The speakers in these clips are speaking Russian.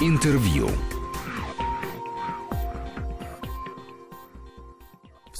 Интервью.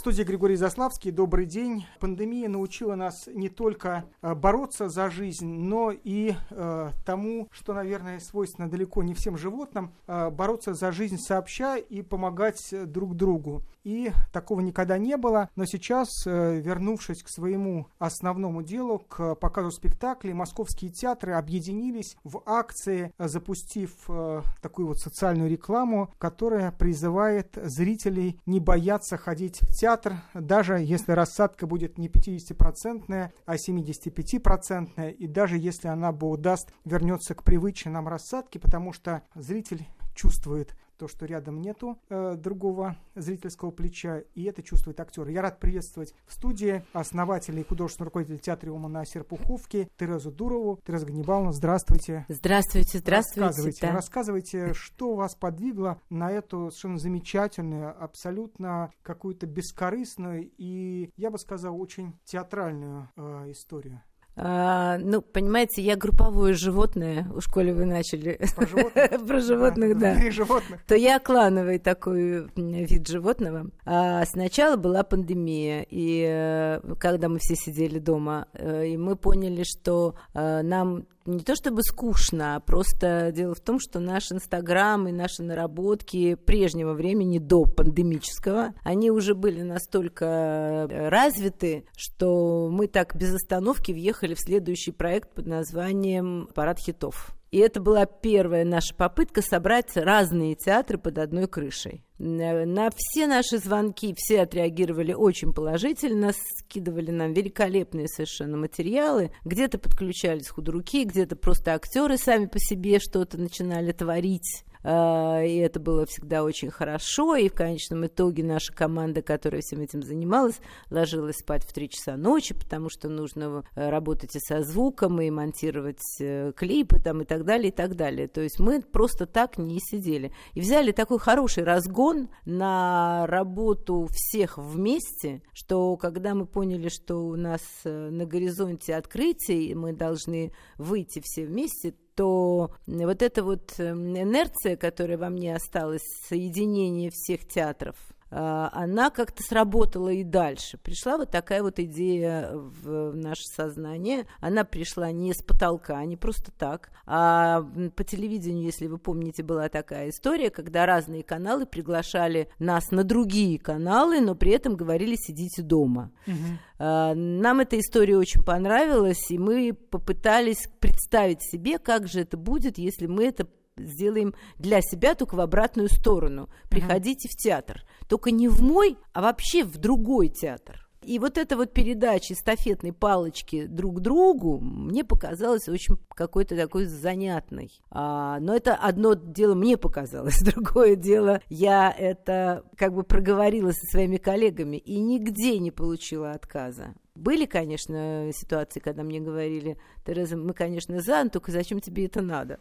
Студии Григорий Заславский. Добрый день. Пандемия научила нас не только э, бороться за жизнь, но и э, тому, что, наверное, свойственно далеко не всем животным, э, бороться за жизнь сообща и помогать друг другу. И такого никогда не было. Но сейчас, э, вернувшись к своему основному делу, к показу спектаклей, московские театры объединились в акции, запустив э, такую вот социальную рекламу, которая призывает зрителей не бояться ходить в театр театр, даже если рассадка будет не 50-процентная, а 75-процентная, и даже если она бы удаст, вернется к привычной нам рассадке, потому что зритель чувствует то, что рядом нету э, другого зрительского плеча, и это чувствует актер. Я рад приветствовать в студии основателя и художественного руководителя театра на Серпуховке Терезу Дурову. Тереза Ганнибаловна, здравствуйте. Здравствуйте, здравствуйте. Рассказывайте, да. рассказывайте, что вас подвигло на эту совершенно замечательную, абсолютно какую-то бескорыстную и, я бы сказал, очень театральную э, историю. А, ну, понимаете, я групповое животное, у школе вы начали про животных, про животных да, да. животных. то я клановый такой вид животного. А сначала была пандемия, и э, когда мы все сидели дома, э, и мы поняли, что э, нам не то чтобы скучно, а просто дело в том, что наш Инстаграм и наши наработки прежнего времени до пандемического, они уже были настолько э, развиты, что мы так без остановки въехали в следующий проект под названием «Парад хитов». И это была первая наша попытка собрать разные театры под одной крышей. На все наши звонки все отреагировали очень положительно, скидывали нам великолепные совершенно материалы. Где-то подключались худруки, где-то просто актеры сами по себе что-то начинали творить. А, и это было всегда очень хорошо, и в конечном итоге наша команда, которая всем этим занималась, ложилась спать в 3 часа ночи, потому что нужно э, работать и со звуком, и монтировать э, клипы там, и так далее, и так далее. То есть мы просто так не сидели. И взяли такой хороший разгон на работу всех вместе, что когда мы поняли, что у нас э, на горизонте открытий, мы должны выйти все вместе, то вот эта вот эм, инерция, которая во мне осталась, соединение всех театров, она как-то сработала и дальше. Пришла вот такая вот идея в наше сознание. Она пришла не с потолка, не просто так, а по телевидению, если вы помните, была такая история, когда разные каналы приглашали нас на другие каналы, но при этом говорили «сидите дома». Угу. Нам эта история очень понравилась, и мы попытались представить себе, как же это будет, если мы это сделаем для себя только в обратную сторону. Приходите uh-huh. в театр. Только не в мой, а вообще в другой театр. И вот эта вот передача эстафетной палочки друг другу мне показалась очень какой-то такой занятной. А, но это одно дело мне показалось, другое дело я это как бы проговорила со своими коллегами и нигде не получила отказа. Были, конечно, ситуации, когда мне говорили, Тереза, мы, конечно, за, но только зачем тебе это надо?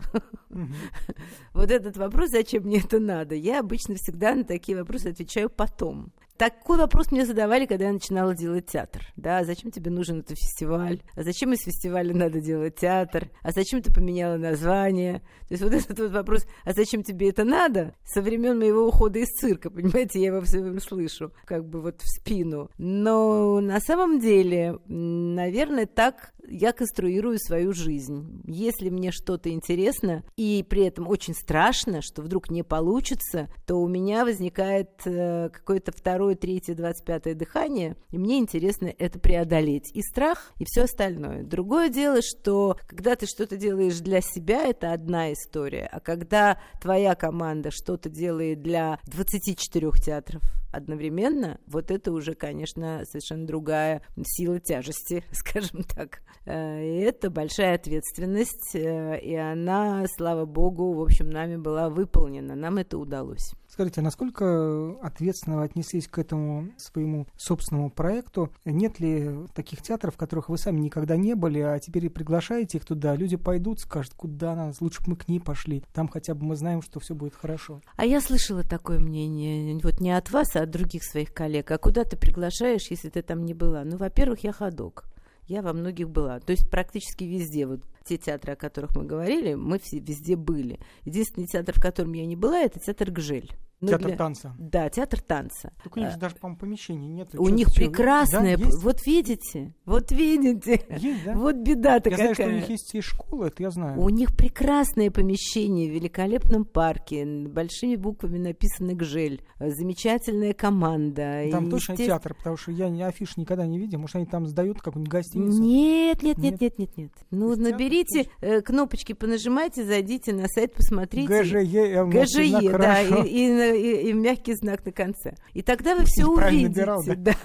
Вот этот вопрос, зачем мне это надо, я обычно всегда на такие вопросы отвечаю потом. Такой вопрос мне задавали, когда я начинала делать театр. Да, зачем тебе нужен этот фестиваль? А зачем из фестиваля надо делать театр? А зачем ты поменяла название? То есть вот этот вот вопрос, а зачем тебе это надо? Со времен моего ухода из цирка, понимаете, я его все время слышу, как бы вот в спину. Но на самом деле, наверное, так я конструирую свою жизнь. Если мне что-то интересно и при этом очень страшно, что вдруг не получится, то у меня возникает э, какое-то второе, третье, двадцать пятое дыхание, и мне интересно это преодолеть. И страх, и все остальное. Другое дело, что когда ты что-то делаешь для себя, это одна история, а когда твоя команда что-то делает для 24 театров одновременно, вот это уже, конечно, совершенно другая сила тяжести, скажем так. Э, и это большая ответственность, э, и она, слава богу, в общем, нами была выполнена. Нам это удалось. Скажите, а насколько ответственно отнеслись к этому своему собственному проекту? Нет ли таких театров, в которых вы сами никогда не были, а теперь приглашаете их туда, люди пойдут, скажут, куда нас, лучше бы мы к ней пошли, там хотя бы мы знаем, что все будет хорошо. А я слышала такое мнение, вот не от вас, а от других своих коллег. А куда ты приглашаешь, если ты там не была? Ну, во-первых, я ходок. Я во многих была, то есть практически везде. Вот те театры, о которых мы говорили, мы все везде были. Единственный театр, в котором я не была, это театр Гжель. Ну, театр для... танца. Да, театр танца. Только у них а, даже, по-моему, помещений нет. У них прекрасное. Да, вот видите, вот видите. Есть, да? Вот беда-то я какая. Я знаю, что у них есть и школы, это я знаю. У них прекрасное помещение в великолепном парке. Большими буквами написано «Гжель». Замечательная команда. Там и, точно естественно... театр, потому что я афиш никогда не видел. Может, они там сдают какую-нибудь гостиницу? Нет, нет, нет, нет, нет. нет. Ну, наберите, театр, кнопочки понажимайте, зайдите на сайт, посмотрите. ГЖЕ. ГЖЕ, да. И, и и, и мягкий знак на конце. И тогда вы все увидите. Набирал, да? да.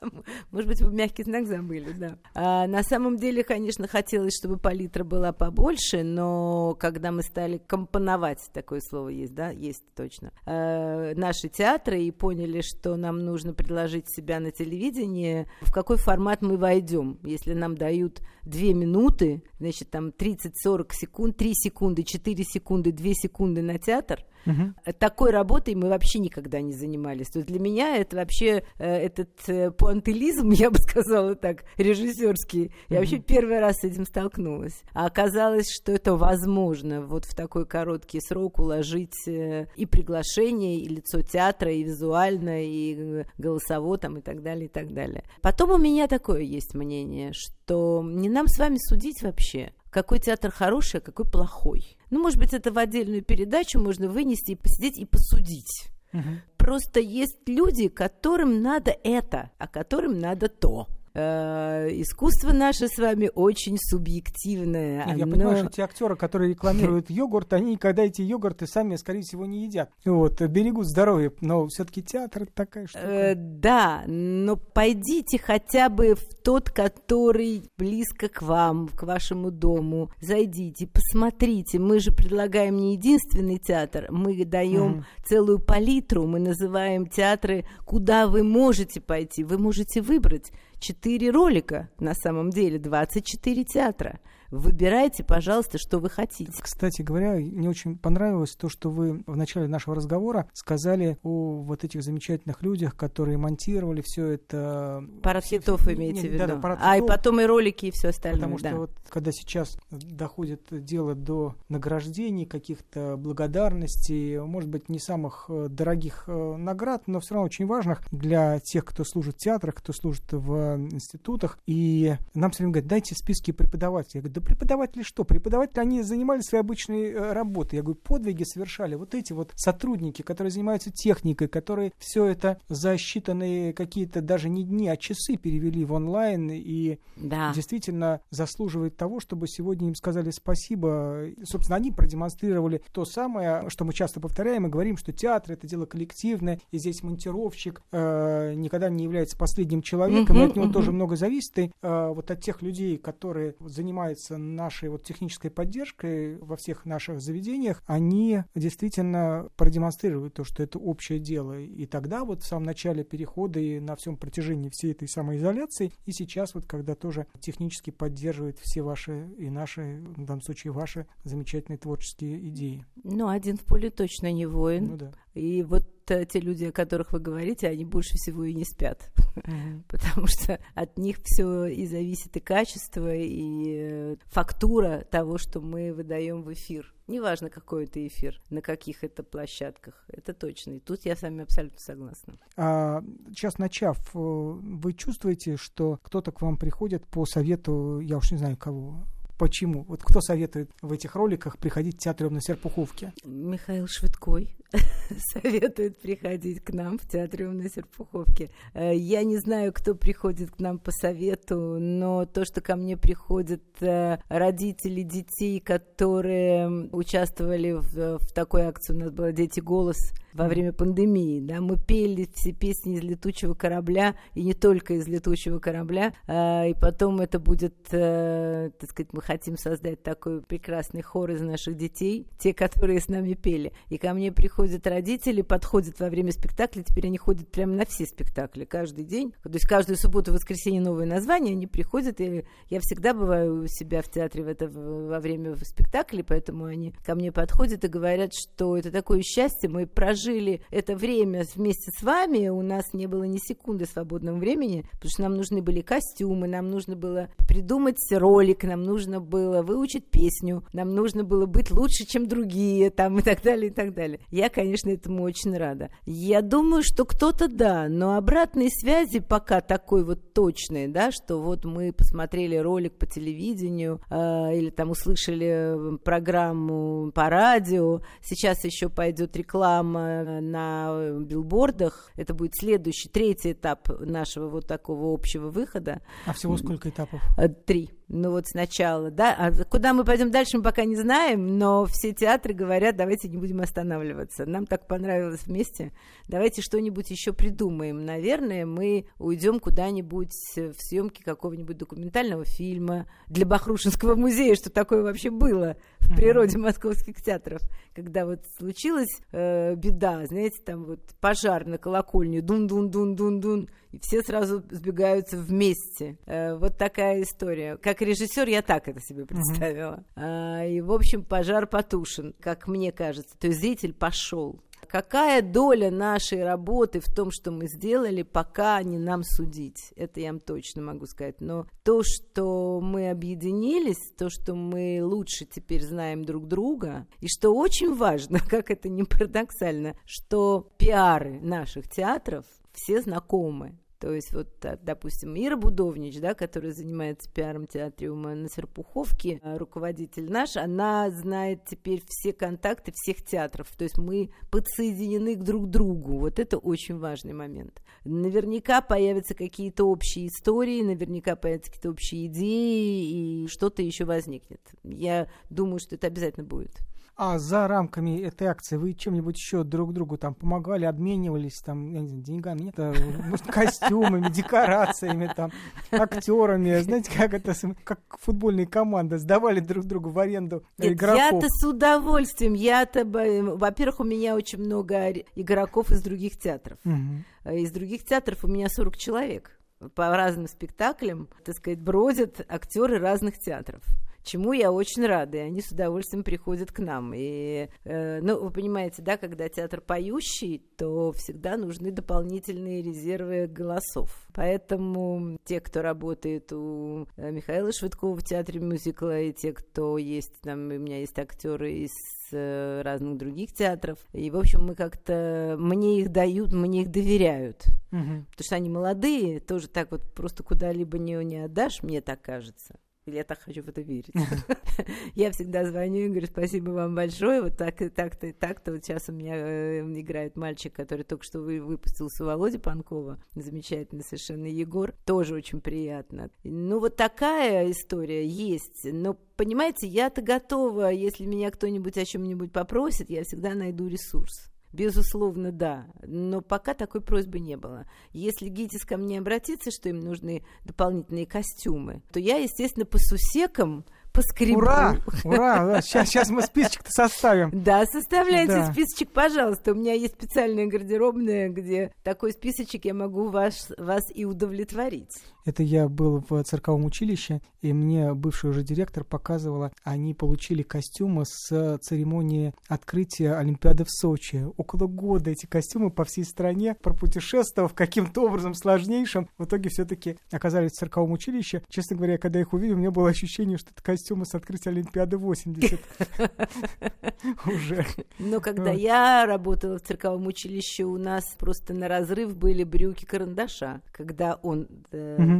Может быть, вы мягкий знак забыли, да. А, на самом деле, конечно, хотелось, чтобы палитра была побольше, но когда мы стали компоновать, такое слово есть, да, есть точно, а, наши театры и поняли, что нам нужно предложить себя на телевидении, в какой формат мы войдем. Если нам дают две минуты, значит, там 30-40 секунд, 3 секунды, 4 секунды, 2 секунды на театр, Угу. Такой работой мы вообще никогда не занимались. То есть для меня это вообще э, этот э, пуантилизм, я бы сказала так, режиссерский. Угу. Я вообще первый раз с этим столкнулась. А оказалось, что это возможно вот в такой короткий срок уложить э, и приглашение, и лицо театра, и визуально, и голосово там, и так далее, и так далее. Потом у меня такое есть мнение, что не нам с вами судить вообще какой театр хороший, а какой плохой. Ну, может быть, это в отдельную передачу можно вынести и посидеть и посудить. Угу. Просто есть люди, которым надо это, а которым надо то. Э, искусство наше с вами очень субъективное. Нет, оно... Я понимаю, что те актеры, которые рекламируют йогурт, они никогда эти йогурты сами, скорее всего, не едят. Вот, берегут здоровье, но все-таки театр такая штука. Э, да, но пойдите хотя бы в тот, который близко к вам, к вашему дому. Зайдите, посмотрите. Мы же предлагаем не единственный театр, мы даем целую палитру, мы называем театры, куда вы можете пойти. Вы можете выбрать 4 ролика, на самом деле 24 театра. Выбирайте, пожалуйста, что вы хотите. Кстати говоря, мне очень понравилось то, что вы в начале нашего разговора сказали о вот этих замечательных людях, которые монтировали все это. Парад хитов имеете в виду. Да, да, а, и потом и ролики, и все остальное. Потому да. что вот когда сейчас доходит дело до награждений, каких-то благодарностей, может быть, не самых э, дорогих э, наград, но все равно очень важных для тех, кто служит в театрах, кто служит в институтах. И нам все время говорят, дайте списки преподавателей. Я говорю, да преподаватели что? Преподаватели, они занимались своей обычной э, работой. Я говорю, подвиги совершали вот эти вот сотрудники, которые занимаются техникой, которые все это за считанные какие-то даже не дни, а часы перевели в онлайн и да. действительно заслуживает того, чтобы сегодня им сказали спасибо. Собственно, они продемонстрировали то самое, что мы часто повторяем и говорим, что театр это дело коллективное, и здесь монтировщик э, никогда не является последним человеком, mm-hmm, и от него mm-hmm. тоже много зависит. И э, вот от тех людей, которые занимаются нашей вот технической поддержкой во всех наших заведениях, они действительно продемонстрируют то, что это общее дело. И тогда вот в самом начале перехода и на всем протяжении всей этой самоизоляции, и сейчас вот когда тоже технически поддерживают все ваши и наши, в данном случае ваши замечательные творческие идеи. Ну, один в поле точно не воин. Ну да. И вот э, те люди, о которых вы говорите, они больше всего и не спят, потому что от них все и зависит и качество, и э, фактура того, что мы выдаем в эфир. Неважно, какой это эфир, на каких это площадках, это точно. И тут я с вами абсолютно согласна. А, сейчас начав, э, вы чувствуете, что кто-то к вам приходит по совету, я уж не знаю кого, Почему? Вот кто советует в этих роликах приходить в театр на Серпуховке? Михаил Швидкой советует приходить к нам в театр на Серпуховке. Э, я не знаю, кто приходит к нам по совету, но то, что ко мне приходят э, родители детей, которые участвовали в, в такой акции, у нас была «Дети голос», во время пандемии. Да, мы пели все песни из летучего корабля, и не только из летучего корабля. А, и потом это будет, а, так сказать, мы хотим создать такой прекрасный хор из наших детей, те, которые с нами пели. И ко мне приходят родители, подходят во время спектакля, теперь они ходят прямо на все спектакли каждый день. То есть каждую субботу, воскресенье новое название, они приходят, и я всегда бываю у себя в театре в это, во время спектакля, поэтому они ко мне подходят и говорят, что это такое счастье, мы прожили прожили это время вместе с вами, у нас не было ни секунды свободного времени, потому что нам нужны были костюмы, нам нужно было придумать ролик, нам нужно было выучить песню, нам нужно было быть лучше, чем другие, там и так далее, и так далее. Я, конечно, этому очень рада. Я думаю, что кто-то да, но обратной связи пока такой вот точной, да, что вот мы посмотрели ролик по телевидению э, или там услышали программу по радио, сейчас еще пойдет реклама на билбордах, это будет следующий, третий этап нашего вот такого общего выхода. А всего сколько этапов? Э, три. Ну вот сначала, да. А куда мы пойдем дальше, мы пока не знаем, но все театры говорят, давайте не будем останавливаться. Нам так понравилось вместе. Давайте что-нибудь еще придумаем. Наверное, мы уйдем куда-нибудь в съемки какого-нибудь документального фильма для Бахрушинского музея, что такое вообще было в природе московских театров, когда вот случилась э, беда, знаете, там вот пожар на колокольне, дун-дун-дун-дун-дун, и все сразу сбегаются вместе. Э, вот такая история. Как режиссер я так это себе представила. А, и, в общем, пожар потушен, как мне кажется. То есть зритель пошел. Какая доля нашей работы в том, что мы сделали, пока не нам судить. Это я вам точно могу сказать. Но то, что мы объединились, то, что мы лучше теперь знаем друг друга, и что очень важно, как это не парадоксально, что пиары наших театров все знакомы. То есть вот, допустим, Ира Будовнич, да, которая занимается пиаром театриума на Серпуховке, а, руководитель наш, она знает теперь все контакты всех театров. То есть мы подсоединены к друг другу. Вот это очень важный момент. Наверняка появятся какие-то общие истории, наверняка появятся какие-то общие идеи, и что-то еще возникнет. Я думаю, что это обязательно будет. А за рамками этой акции вы чем-нибудь еще друг другу там помогали, обменивались там, я не знаю, деньгами, нет, а, может, костюмами, декорациями, там, актерами, знаете, как это, как футбольные команды сдавали друг другу в аренду нет, игроков. Я-то с удовольствием, я-то, во-первых, у меня очень много игроков из других театров. Угу. Из других театров у меня 40 человек по разным спектаклям, так сказать, бродят актеры разных театров чему я очень рада, и они с удовольствием приходят к нам. И, э, ну, вы понимаете, да, когда театр поющий, то всегда нужны дополнительные резервы голосов. Поэтому те, кто работает у э, Михаила Швыдкова в театре мюзикла, и те, кто есть, там, у меня есть актеры из разных других театров. И, в общем, мы как-то... Мне их дают, мне их доверяют. Угу. Потому что они молодые, тоже так вот просто куда-либо не, не отдашь, мне так кажется. Или я так хочу в это верить. Я всегда звоню и говорю, спасибо вам большое, вот так и так-то и так-то. Вот сейчас у меня э, играет мальчик, который только что выпустился, Володя Панкова, замечательный совершенно Егор, тоже очень приятно. Ну, вот такая история есть, но понимаете, я-то готова, если меня кто-нибудь о чем-нибудь попросит, я всегда найду ресурс. Безусловно, да. Но пока такой просьбы не было. Если ГИТИС ко мне обратится, что им нужны дополнительные костюмы, то я, естественно, по сусекам поскребу. Ура! Ура! Сейчас, сейчас мы списочек-то составим. Да, составляйте да. списочек, пожалуйста. У меня есть специальная гардеробная, где такой списочек я могу вас, вас и удовлетворить. Это я был в цирковом училище, и мне бывший уже директор показывала, они получили костюмы с церемонии открытия Олимпиады в Сочи. Около года эти костюмы по всей стране, пропутешествовав каким-то образом сложнейшим, в итоге все-таки оказались в цирковом училище. Честно говоря, когда их увидел, у меня было ощущение, что это костюмы с открытия Олимпиады 80. Уже. Но когда я работала в цирковом училище, у нас просто на разрыв были брюки карандаша. Когда он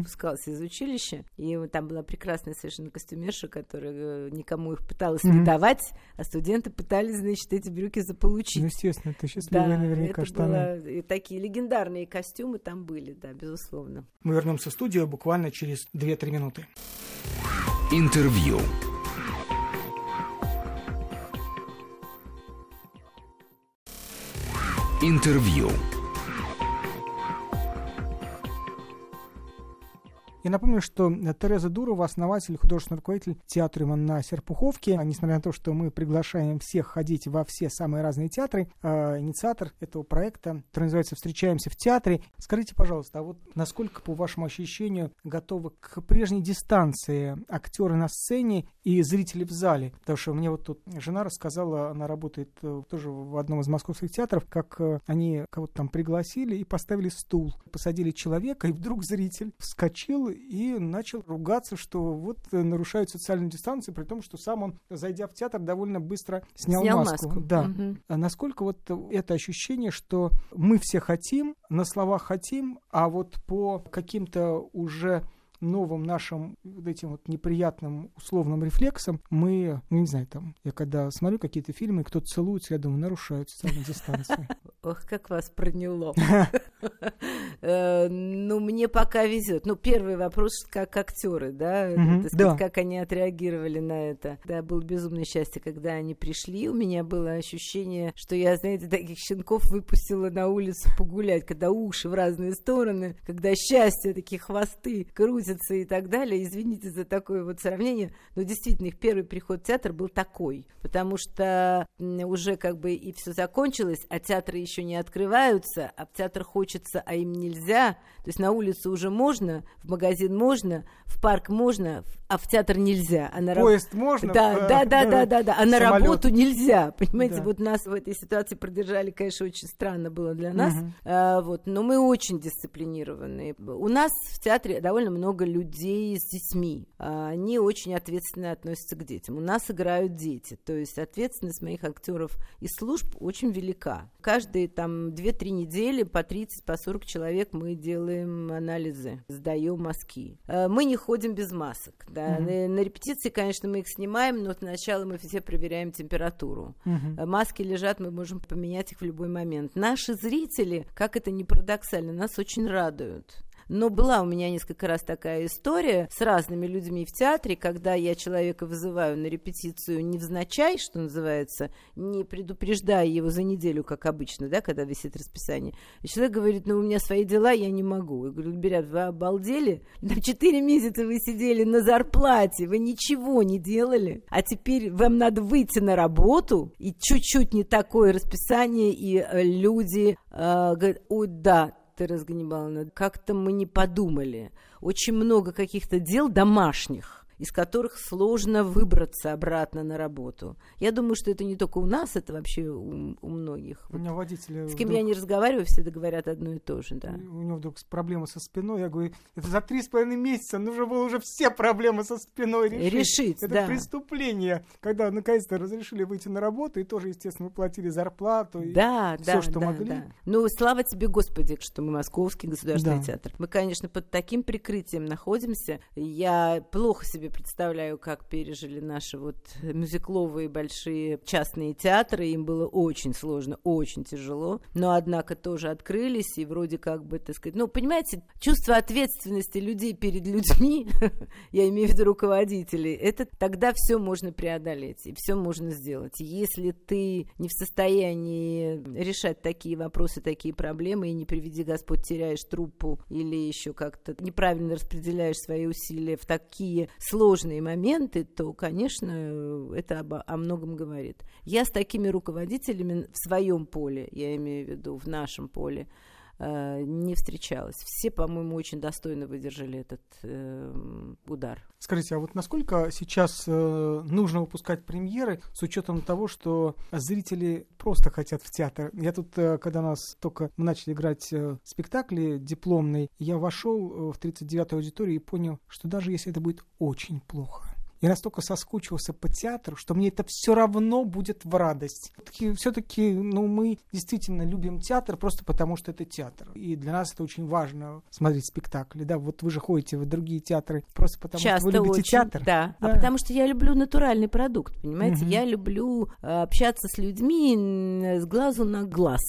э, выпускался из училища, и там была прекрасная совершенно костюмерша, которая э, никому их пыталась не давать, а студенты пытались, значит, эти брюки заполучить. Ну, естественно, это счастливые да, наверняка это штаны. Было, и такие легендарные костюмы там были, да, безусловно. Мы вернемся в студию буквально через 2-3 минуты. Интервью. Интервью. Я напомню, что Тереза Дурова, основатель, художественный руководитель театра на Серпуховке. Несмотря на то, что мы приглашаем всех ходить во все самые разные театры, э, инициатор этого проекта, который называется «Встречаемся в театре». Скажите, пожалуйста, а вот насколько, по вашему ощущению, готовы к прежней дистанции актеры на сцене и зрители в зале? Потому что мне вот тут жена рассказала, она работает э, тоже в одном из московских театров, как э, они кого-то там пригласили и поставили стул, посадили человека, и вдруг зритель вскочил и начал ругаться, что вот э, нарушают социальную дистанцию, при том, что сам он, зайдя в театр, довольно быстро снял, Снял маску. маску. Да. Мгм. А насколько вот это ощущение, что мы все хотим, на словах хотим, а вот по каким-то уже новым нашим вот этим вот неприятным условным рефлексам мы, ну, не знаю, там, я когда смотрю какие-то фильмы, кто-то целуется, я думаю, нарушают социальную дистанцию. Ох, как вас проняло. Э, Ну, мне пока везет. Ну, первый вопрос, как актеры, да, сказать, да. как они отреагировали на это. Да, было безумное счастье, когда они пришли. У меня было ощущение, что я, знаете, таких щенков выпустила на улицу погулять, когда уши в разные стороны, когда счастье, такие хвосты крутятся и так далее. Извините за такое вот сравнение, но действительно их первый приход в театр был такой, потому что уже как бы и все закончилось, а театры еще не открываются, а в театр хочется, а им нельзя. То есть на улицу уже можно, в магазин можно, в парк можно, а в театр нельзя. А на раб- Поезд можно? да, э, да, да, да, да, да. А на работу нельзя. Понимаете, Да. вот нас в этой ситуации продержали, конечно, очень странно было для нас. А, вот, но мы очень дисциплинированные. У нас в театре довольно много людей с детьми. А, Они очень ответственно относятся к детям. У нас играют дети. То есть ответственность моих актеров и служб очень велика. Каждые там 2-3 недели по 30, по 40 человек мы делаем анализы, сдаем мазки. А, Мы не ходим без масок. Да. Мгм. На, на репетиции, конечно, мы их снимаем, но сначала мы все проверяем температуру. Э, Маски лежат, мы можем поменять их в любой момент. Наши зрители, как это ни парадоксально, нас очень радуют. Но была у меня несколько раз такая история с разными людьми в театре, когда я человека вызываю на репетицию невзначай, что называется, не предупреждая его за неделю, как обычно, да, когда висит расписание. И человек говорит, ну, у меня свои дела, я не могу. Я говорю, ребят, вы обалдели? На четыре месяца вы сидели на зарплате, вы ничего не делали, а теперь вам надо выйти на работу, и чуть-чуть не такое расписание, и э, люди э, говорят, ой, да, Тереза Ганнибаловна, как-то мы не подумали. Очень много каких-то дел домашних из которых сложно выбраться обратно на работу. Я думаю, что это не только у нас, это вообще у, у многих. У меня водители... С кем вдруг- я не разговариваю, все говорят одно и то же, да. У него вдруг проблемы со спиной. Я говорю, это за три с половиной месяца нужно было уже все проблемы со спиной решить. Решить, это да. преступление. Когда наконец-то разрешили выйти на работу, и тоже, естественно, мы платили зарплату. и Да, всё, да, что да, могли. да. Ну, слава тебе, Господи, что мы Московский государственный Да. театр. Мы, конечно, под таким прикрытием находимся. Я плохо себе представляю, как пережили наши вот мюзикловые большие частные театры. Им было очень сложно, очень тяжело. Но, однако, тоже открылись, и вроде как бы, так сказать... Ну, понимаете, чувство ответственности людей перед людьми, я имею в виду руководителей, это тогда все можно преодолеть, и все можно сделать. Если ты не в состоянии решать такие вопросы, такие проблемы, и не приведи Господь, теряешь труппу или еще как-то неправильно распределяешь свои усилия в такие сложные моменты, то, конечно, это обо- о многом говорит. Я с такими руководителями в своем поле, я имею в виду в нашем поле, не встречалась. Все, по-моему, очень достойно выдержали этот э, удар. Скажите, а вот насколько сейчас э, нужно выпускать премьеры с учетом того, что зрители просто хотят в театр? Я тут, э, когда нас только мы начали играть э, спектакли дипломные, я вошел э, в 39-ю аудиторию и понял, что даже если это будет очень плохо, я настолько соскучился по театру, что мне это все равно будет в радость. Все-таки, ну, мы действительно любим театр просто потому, что это театр. И для нас это очень важно смотреть спектакли. Да, вот вы же ходите в другие театры просто потому, Часто что вы любите очень, театр. Да. Да. А потому что я люблю натуральный продукт, понимаете? Мгм. Я люблю э, общаться с людьми с глазу на глаз.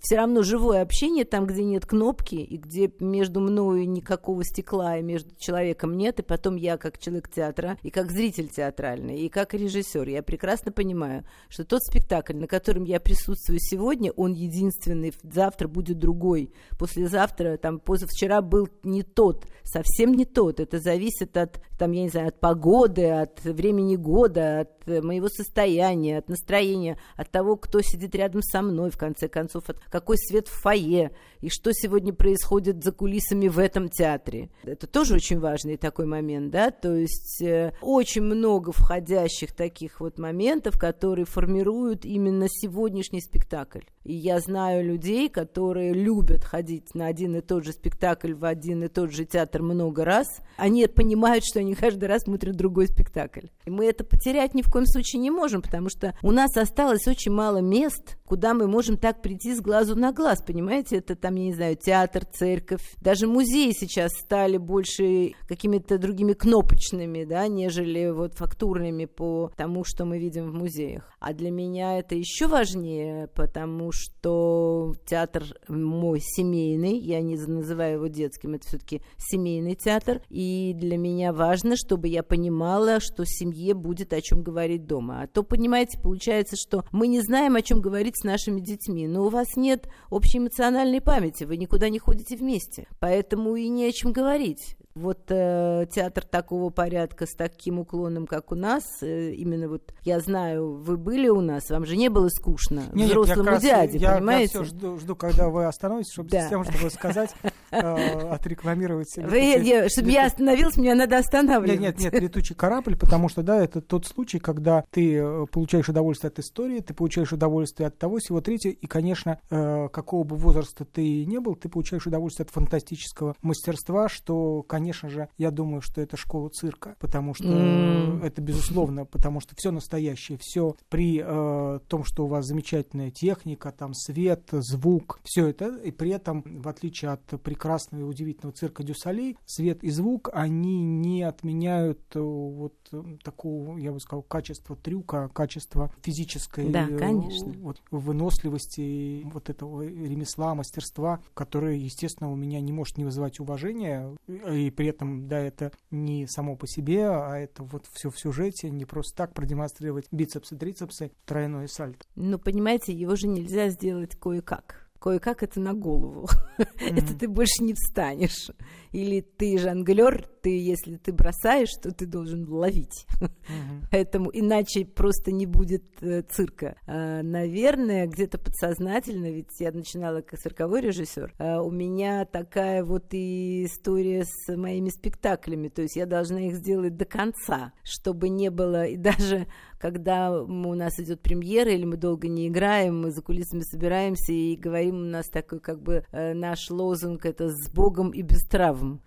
Все равно живое общение там, где нет кнопки, и где между мною никакого стекла, и между человеком нет, и потом я, как человек театра, и как зритель театральный и как режиссер, я прекрасно понимаю, что тот спектакль, на котором я присутствую сегодня, он единственный, завтра будет другой, послезавтра, там, позавчера был не тот, совсем не тот. Это зависит от, там, я не знаю, от погоды, от времени года, от моего состояния, от настроения, от того, кто сидит рядом со мной, в конце концов, от какой свет в фойе, и что сегодня происходит за кулисами в этом театре. Это тоже очень важный такой момент, да, то есть э, очень много входящих таких вот моментов, которые формируют именно сегодняшний спектакль. И я знаю людей, которые любят ходить на один и тот же спектакль в один и тот же театр много раз. Они понимают, что они каждый раз смотрят другой спектакль. И мы это потерять ни в коем случае не можем, потому что у нас осталось очень мало мест, куда мы можем так прийти с глазу на глаз, понимаете? Это там, я не знаю, театр, церковь. Даже музеи сейчас стали больше какими-то другими кнопочными, да, нежели вот фактурными по тому, что мы видим в музеях. А для меня это еще важнее, потому что театр мой семейный, я не называю его детским, это все-таки семейный театр, и для меня важно, чтобы я понимала, что семье будет о чем говорить дома. А то, понимаете, получается, что мы не знаем, о чем говорить с нашими детьми, но у вас нет общей эмоциональной памяти, вы никуда не ходите вместе, поэтому и не о чем говорить. Вот э, театр такого порядка с таким уклоном, как у нас, э, именно вот я знаю, вы были у нас, вам же не было скучно нет, взрослому нет, дяде, я, понимаете? Я все жду, жду, когда вы остановитесь, чтобы да. с тем, чтобы сказать, э, отрекламировать. Вы, я, чтобы я остановился, меня надо останавливать. Нет, нет, нет, летучий корабль, потому что, да, это тот случай, когда ты э, получаешь удовольствие от истории, ты получаешь удовольствие от того, всего третьего, и, конечно, э, какого бы возраста ты не был, ты получаешь удовольствие от фантастического мастерства, что, конечно же, я думаю, что это школа цирка, потому что mm. это безусловно, потому что все настоящее, все при э, том, что у вас замечательная техника, там свет, звук, все это, и при этом, в отличие от прекрасного и удивительного цирка Дюсалей, свет и звук, они не отменяют э, вот такого, я бы сказал, качества трюка, качества физической да, конечно. Вот, выносливости, вот этого ремесла, мастерства, которое, естественно, у меня не может не вызывать уважения, и при этом, да, это не само по себе, а это вот все в сюжете, не просто так продемонстрировать бицепсы, трицепсы, тройной сальто. Ну, понимаете, его же нельзя сделать кое-как кое-как это на голову. Mm-hmm. это ты больше не встанешь. Или ты жонглер, ты, если ты бросаешь, то ты должен ловить. Mm-hmm. Поэтому иначе просто не будет э, цирка. А, наверное, где-то подсознательно, ведь я начинала как цирковой режиссер, а у меня такая вот и история с моими спектаклями. То есть я должна их сделать до конца, чтобы не было и даже когда у нас идет премьера или мы долго не играем, мы за кулисами собираемся и говорим, у нас такой как бы э, наш лозунг это «с Богом и без травм».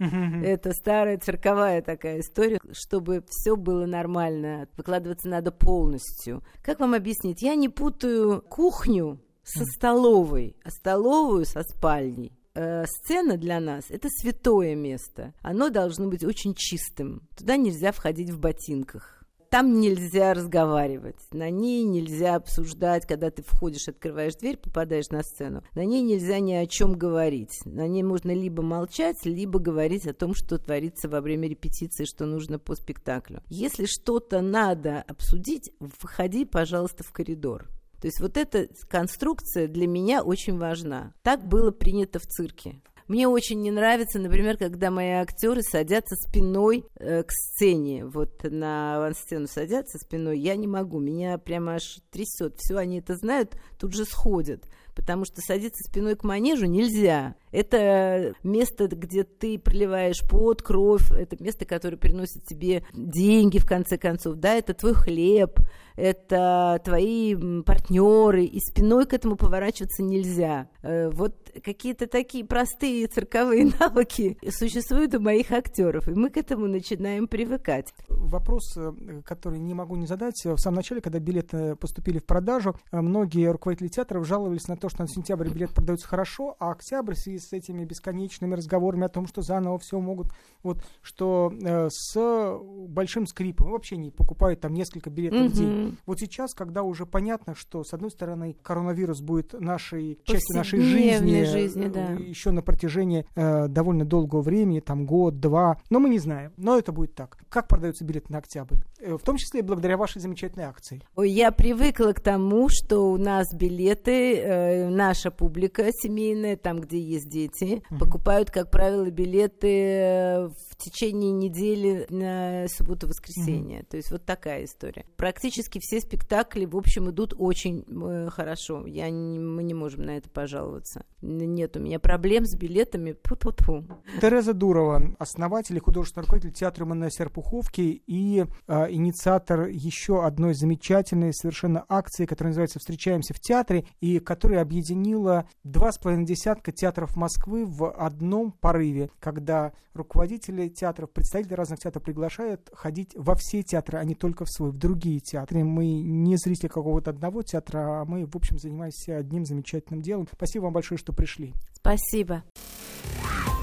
Это старая цирковая такая история, чтобы все было нормально, выкладываться надо полностью. Как вам объяснить? Я не путаю кухню со столовой, а столовую со спальней э, сцена для нас это святое место. Оно должно быть очень чистым. Туда нельзя входить в ботинках там нельзя разговаривать, на ней нельзя обсуждать, когда ты входишь, открываешь дверь, попадаешь на сцену, на ней нельзя ни о чем говорить. На ней можно либо молчать, либо говорить о том, что творится во время репетиции, что нужно по спектаклю. Если что-то надо обсудить, выходи, пожалуйста, в коридор. То есть вот эта конструкция для меня очень важна. Так было принято в цирке. Мне очень не нравится, например, когда мои актеры садятся спиной э, к сцене, вот на авансцену садятся спиной, я не могу, меня прямо аж трясет. Все, они это знают, тут же сходят потому что садиться спиной к манежу нельзя. Это место, где ты проливаешь пот, кровь, это место, которое приносит тебе деньги, в конце концов, да, это твой хлеб, это твои партнеры, и спиной к этому поворачиваться нельзя. Э, вот какие-то такие простые цирковые навыки существуют у моих актеров, и мы к этому начинаем привыкать. Вопрос, э, который не могу не задать. В самом начале, когда билеты поступили в продажу, э, многие руководители театров жаловались на то, что на сентябрь билет продается хорошо, а октябрь в связи с этими бесконечными разговорами о том, что заново все могут, вот, что э, с большим скрипом вообще не покупают там несколько билетов mm-hmm. в день. Вот сейчас, когда уже понятно, что с одной стороны коронавирус будет нашей частью нашей жизни, жизни да. еще на протяжении протяжении э, довольно долгого времени, там год, два, но мы не знаем, но это будет так. Как продаются билеты на октябрь? Э, в том числе и благодаря вашей замечательной акции. Ой, я привыкла к тому, что у нас билеты, э, наша публика семейная, там, где есть дети, угу. покупают, как правило, билеты э, в течение недели на субботу-воскресенье. Угу. То есть вот такая история. Практически все спектакли, в общем, идут очень э, хорошо. Я не, мы не можем на это пожаловаться. Нет у меня проблем с билетами. Пу-пу-пу. Тереза Дурова, основатель и художественный руководитель театра именно Серпуховки и э, инициатор еще одной замечательной совершенно акции, которая называется «Встречаемся в театре», и которая объединила два с половиной десятка театров Москвы в одном порыве, когда руководители театров, представители разных театров приглашают ходить во все театры, а не только в свой, в другие театры. Мы не зрители какого-то одного театра, а мы, в общем, занимаемся одним замечательным делом. Спасибо вам большое, что пришли. Спасибо.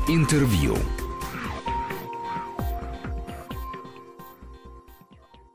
Интервью.